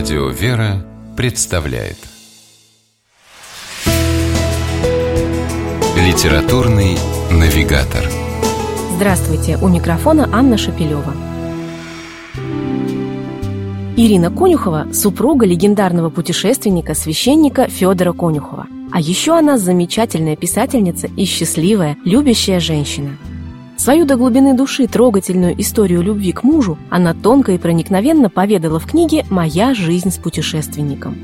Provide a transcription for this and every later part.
Радио «Вера» представляет Литературный навигатор Здравствуйте! У микрофона Анна Шапилева. Ирина Конюхова – супруга легендарного путешественника, священника Федора Конюхова. А еще она замечательная писательница и счастливая, любящая женщина – Свою до глубины души трогательную историю любви к мужу она тонко и проникновенно поведала в книге «Моя жизнь с путешественником».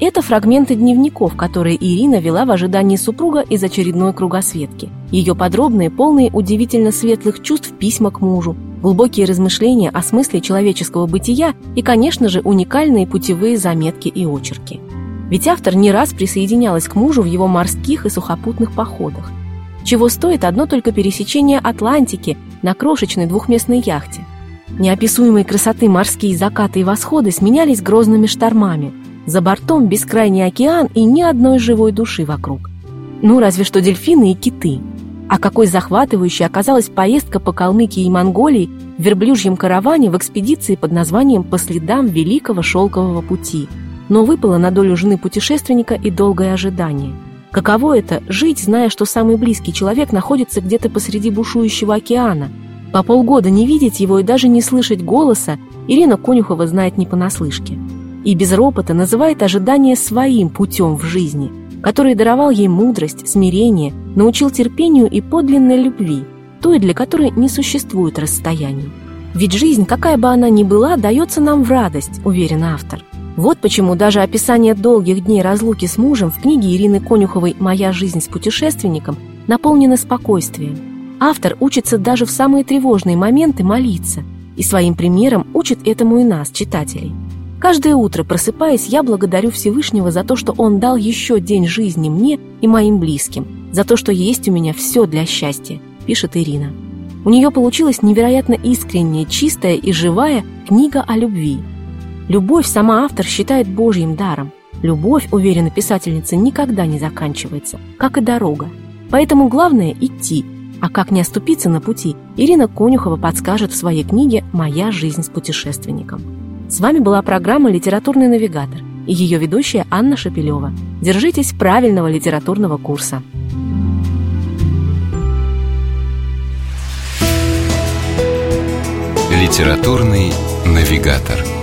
Это фрагменты дневников, которые Ирина вела в ожидании супруга из очередной кругосветки. Ее подробные, полные удивительно светлых чувств письма к мужу, глубокие размышления о смысле человеческого бытия и, конечно же, уникальные путевые заметки и очерки. Ведь автор не раз присоединялась к мужу в его морских и сухопутных походах. Чего стоит одно только пересечение Атлантики на крошечной двухместной яхте. Неописуемой красоты морские закаты и восходы сменялись грозными штормами. За бортом бескрайний океан и ни одной живой души вокруг. Ну, разве что дельфины и киты. А какой захватывающей оказалась поездка по Калмыкии и Монголии в верблюжьем караване в экспедиции под названием «По следам Великого Шелкового пути». Но выпало на долю жены путешественника и долгое ожидание – Каково это – жить, зная, что самый близкий человек находится где-то посреди бушующего океана? По полгода не видеть его и даже не слышать голоса Ирина Конюхова знает не понаслышке. И без ропота называет ожидание своим путем в жизни, который даровал ей мудрость, смирение, научил терпению и подлинной любви, той, для которой не существует расстояний. Ведь жизнь, какая бы она ни была, дается нам в радость, уверен автор. Вот почему даже описание долгих дней разлуки с мужем в книге Ирины Конюховой «Моя жизнь с путешественником» наполнено спокойствием. Автор учится даже в самые тревожные моменты молиться и своим примером учит этому и нас, читателей. Каждое утро, просыпаясь, я благодарю Всевышнего за то, что Он дал еще день жизни мне и моим близким, за то, что есть у меня все для счастья, пишет Ирина. У нее получилась невероятно искренняя, чистая и живая книга о любви – Любовь сама автор считает Божьим даром. Любовь, уверена писательница, никогда не заканчивается, как и дорога. Поэтому главное – идти. А как не оступиться на пути, Ирина Конюхова подскажет в своей книге «Моя жизнь с путешественником». С вами была программа «Литературный навигатор» и ее ведущая Анна Шапилева. Держитесь правильного литературного курса. Литературный навигатор.